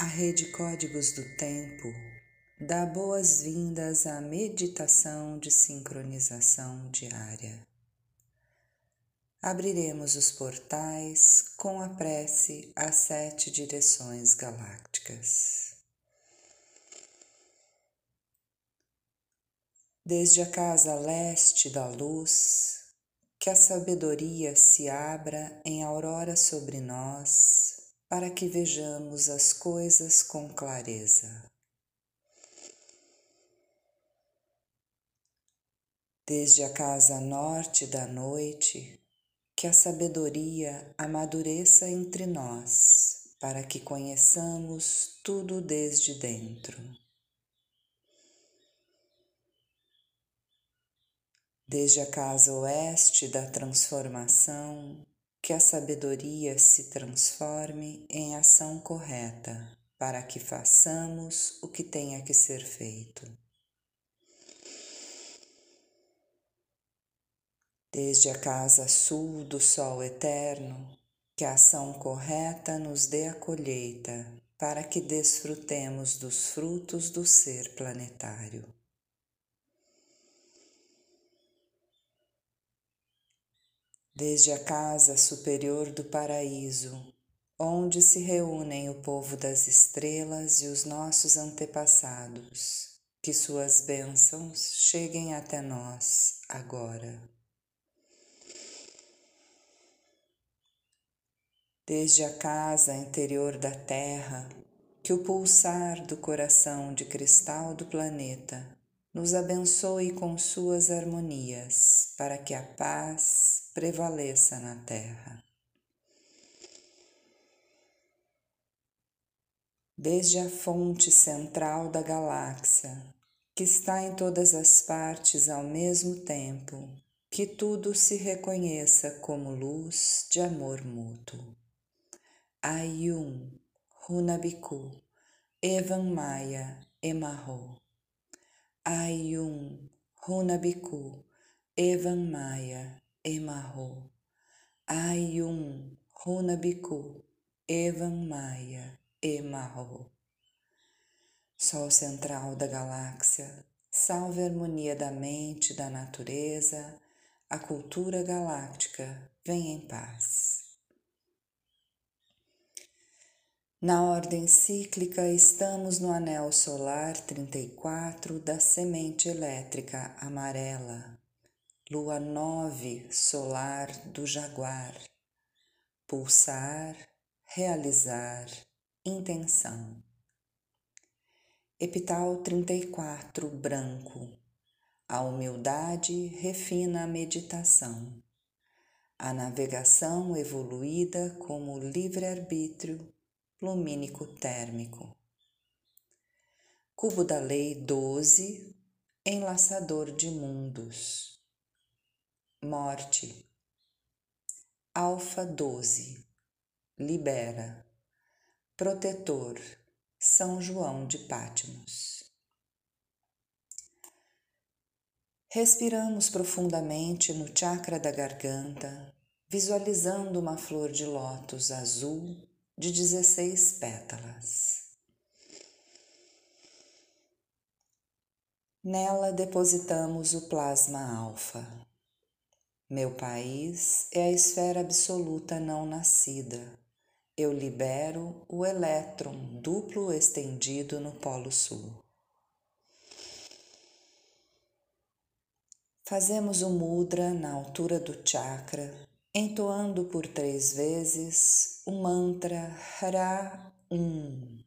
A Rede Códigos do Tempo dá boas-vindas à meditação de sincronização diária. Abriremos os portais com a prece às sete direções galácticas. Desde a casa leste da luz, que a sabedoria se abra em aurora sobre nós para que vejamos as coisas com clareza. Desde a casa norte da noite, que a sabedoria amadureça entre nós, para que conheçamos tudo desde dentro. Desde a casa oeste da transformação, que a sabedoria se transforme em ação correta para que façamos o que tenha que ser feito. Desde a casa sul do Sol Eterno, que a ação correta nos dê a colheita para que desfrutemos dos frutos do ser planetário. Desde a casa superior do paraíso, onde se reúnem o povo das estrelas e os nossos antepassados, que suas bênçãos cheguem até nós agora. Desde a casa interior da Terra, que o pulsar do coração de cristal do planeta nos abençoe com suas harmonias, para que a paz prevaleça na terra. Desde a fonte central da galáxia, que está em todas as partes ao mesmo tempo, que tudo se reconheça como luz de amor mútuo. Ayum, Runabiku, Evan Maya, Emarro. Ayum, Runabiku, Evan Maya, Emarro, Ayum, Runabiku, Evan Maya, Emarro. Sol central da galáxia, salve a harmonia da mente, da natureza, a cultura galáctica, vem em paz. Na ordem cíclica, estamos no anel solar 34 da semente elétrica amarela, lua 9 solar do jaguar, pulsar, realizar, intenção. Epital 34 branco, a humildade refina a meditação. A navegação evoluída como livre-arbítrio lumínico térmico. Cubo da Lei 12, enlaçador de mundos. Morte. Alfa 12, libera. Protetor, São João de Pátimos. Respiramos profundamente no chakra da garganta, visualizando uma flor de lótus azul de 16 pétalas. Nela depositamos o plasma alfa. Meu país é a esfera absoluta não nascida. Eu libero o elétron duplo estendido no Polo Sul. Fazemos o mudra na altura do chakra entoando por três vezes o mantra Hra Um.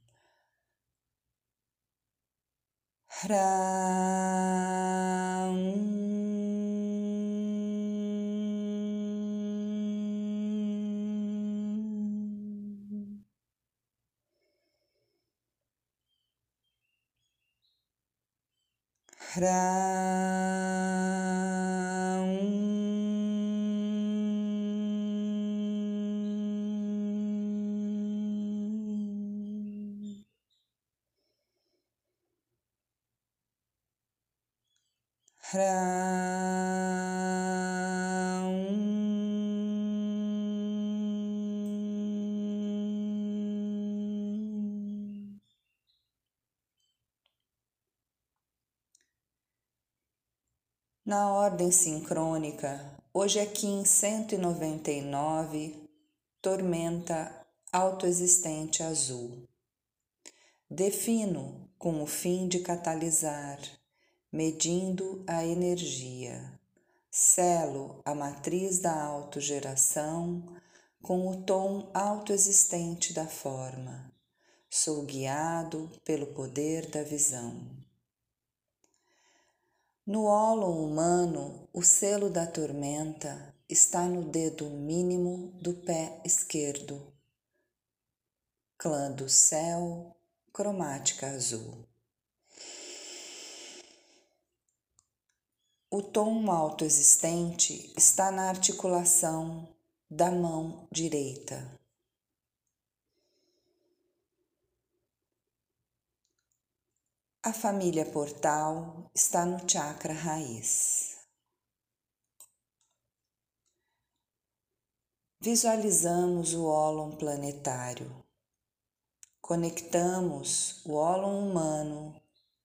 Hra Hra Na ordem sincrônica, hoje é Kim 199, tormenta autoexistente azul. Defino com o fim de catalisar, medindo a energia. Selo a matriz da autogeração com o tom autoexistente da forma. Sou guiado pelo poder da visão. No ólon humano, o selo da tormenta está no dedo mínimo do pé esquerdo. Clã do céu, cromática azul. O tom autoexistente está na articulação da mão direita. A família portal está no chakra raiz. Visualizamos o ólon planetário. Conectamos o ólon humano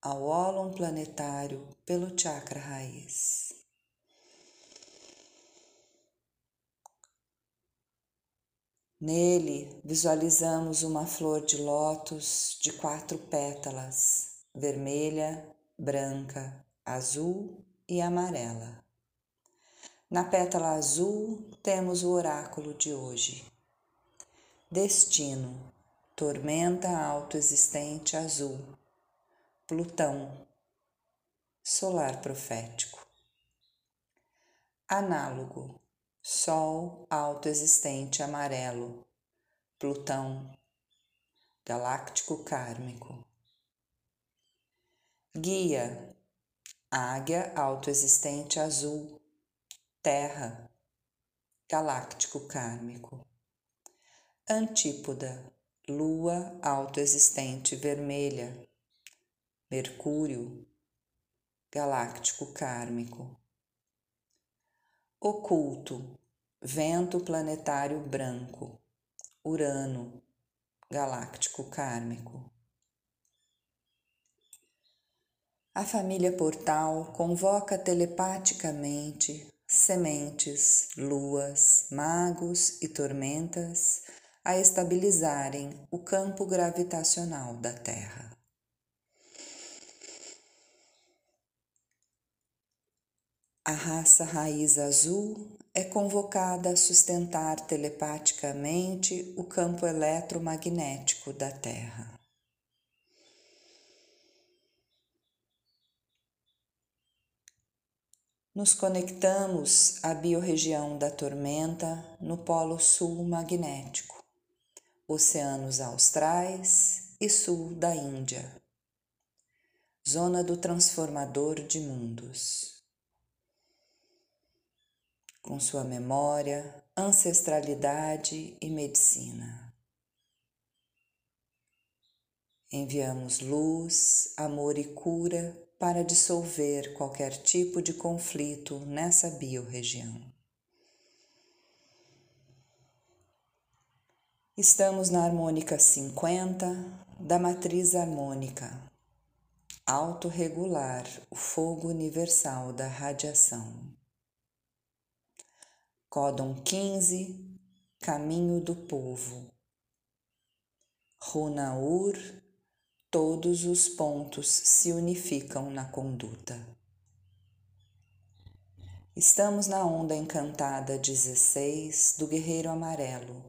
ao ólon planetário pelo chakra raiz. Nele visualizamos uma flor de lótus de quatro pétalas, vermelha, branca, azul e amarela. Na pétala azul temos o oráculo de hoje. Destino, tormenta autoexistente azul. Plutão, solar profético. Análogo, Sol autoexistente amarelo, Plutão, galáctico kármico. Guia, águia autoexistente azul, Terra, galáctico kármico. Antípoda, lua autoexistente vermelha, Mercúrio, galáctico kármico. Oculto, vento planetário branco, Urano, galáctico kármico. A família portal convoca telepaticamente sementes, luas, magos e tormentas a estabilizarem o campo gravitacional da Terra. A raça raiz azul é convocada a sustentar telepaticamente o campo eletromagnético da Terra. Nos conectamos à biorregião da tormenta no Polo Sul magnético, oceanos austrais e sul da Índia, zona do transformador de mundos com sua memória, ancestralidade e medicina. Enviamos luz, amor e cura para dissolver qualquer tipo de conflito nessa biorregião. Estamos na harmônica 50 da matriz harmônica, autorregular o fogo universal da radiação. Códon 15, Caminho do Povo. Runaur, todos os pontos se unificam na conduta. Estamos na onda encantada 16 do Guerreiro Amarelo,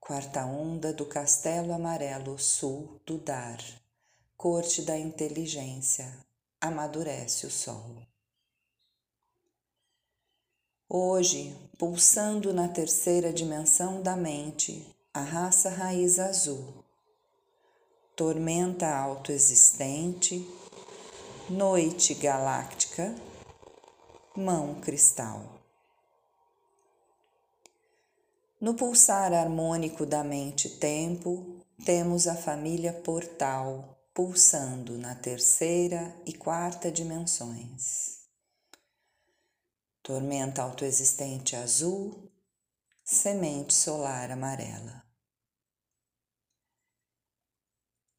quarta onda do Castelo Amarelo Sul do Dar, corte da inteligência, amadurece o sol. Hoje, pulsando na terceira dimensão da mente, a raça raiz azul, tormenta autoexistente, noite galáctica, mão cristal. No pulsar harmônico da mente-tempo, temos a família portal pulsando na terceira e quarta dimensões tormenta autoexistente azul, semente solar amarela.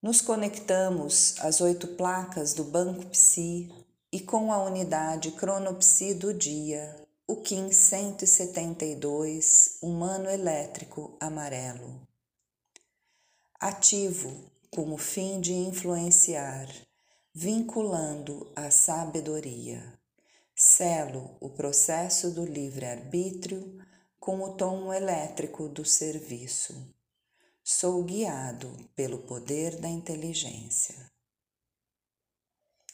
Nos conectamos às oito placas do Banco Psi e com a unidade cronopsi do dia, o Kim 172 humano elétrico amarelo. Ativo com o fim de influenciar, vinculando a sabedoria. Selo o processo do livre-arbítrio com o tom elétrico do serviço. Sou guiado pelo poder da inteligência.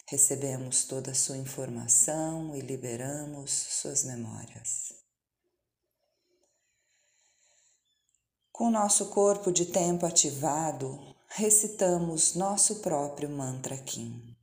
Recebemos toda a sua informação e liberamos suas memórias. Com nosso corpo de tempo ativado, recitamos nosso próprio mantra Kim.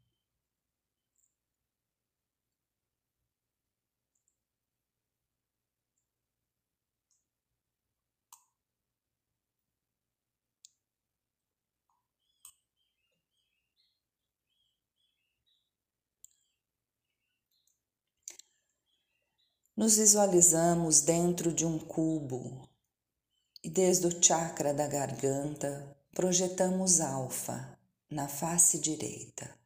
Nos visualizamos dentro de um cubo e desde o chakra da garganta projetamos alfa na face direita.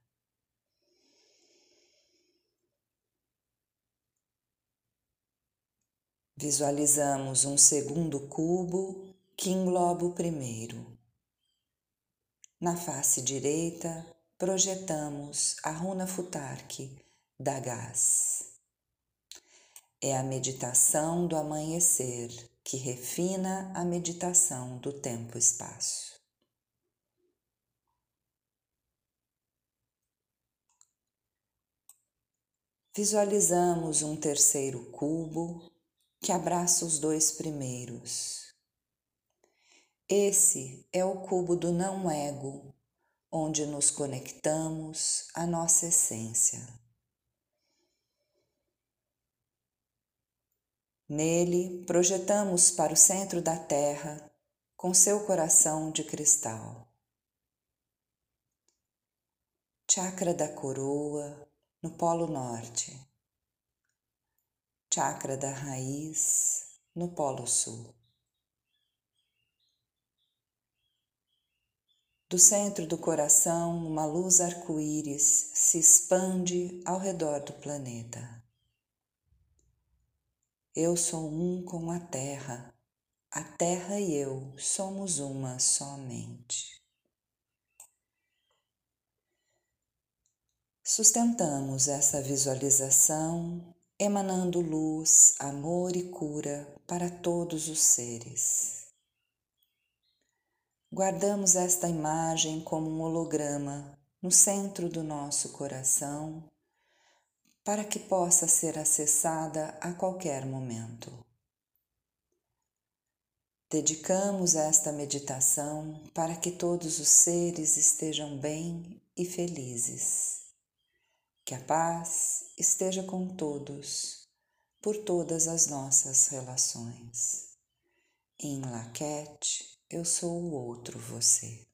Visualizamos um segundo cubo que engloba o primeiro. Na face direita, projetamos a runa futarque da gás é a meditação do amanhecer que refina a meditação do tempo-espaço. Visualizamos um terceiro cubo que abraça os dois primeiros. Esse é o cubo do não-ego, onde nos conectamos à nossa essência. Nele, projetamos para o centro da Terra com seu coração de cristal. Chakra da coroa no Polo Norte. Chakra da raiz no Polo Sul. Do centro do coração, uma luz arco-íris se expande ao redor do planeta. Eu sou um com a terra, a terra e eu somos uma somente. Sustentamos essa visualização emanando luz, amor e cura para todos os seres. Guardamos esta imagem como um holograma no centro do nosso coração para que possa ser acessada a qualquer momento. Dedicamos esta meditação para que todos os seres estejam bem e felizes. Que a paz esteja com todos, por todas as nossas relações. Em Laquete, eu sou o outro você.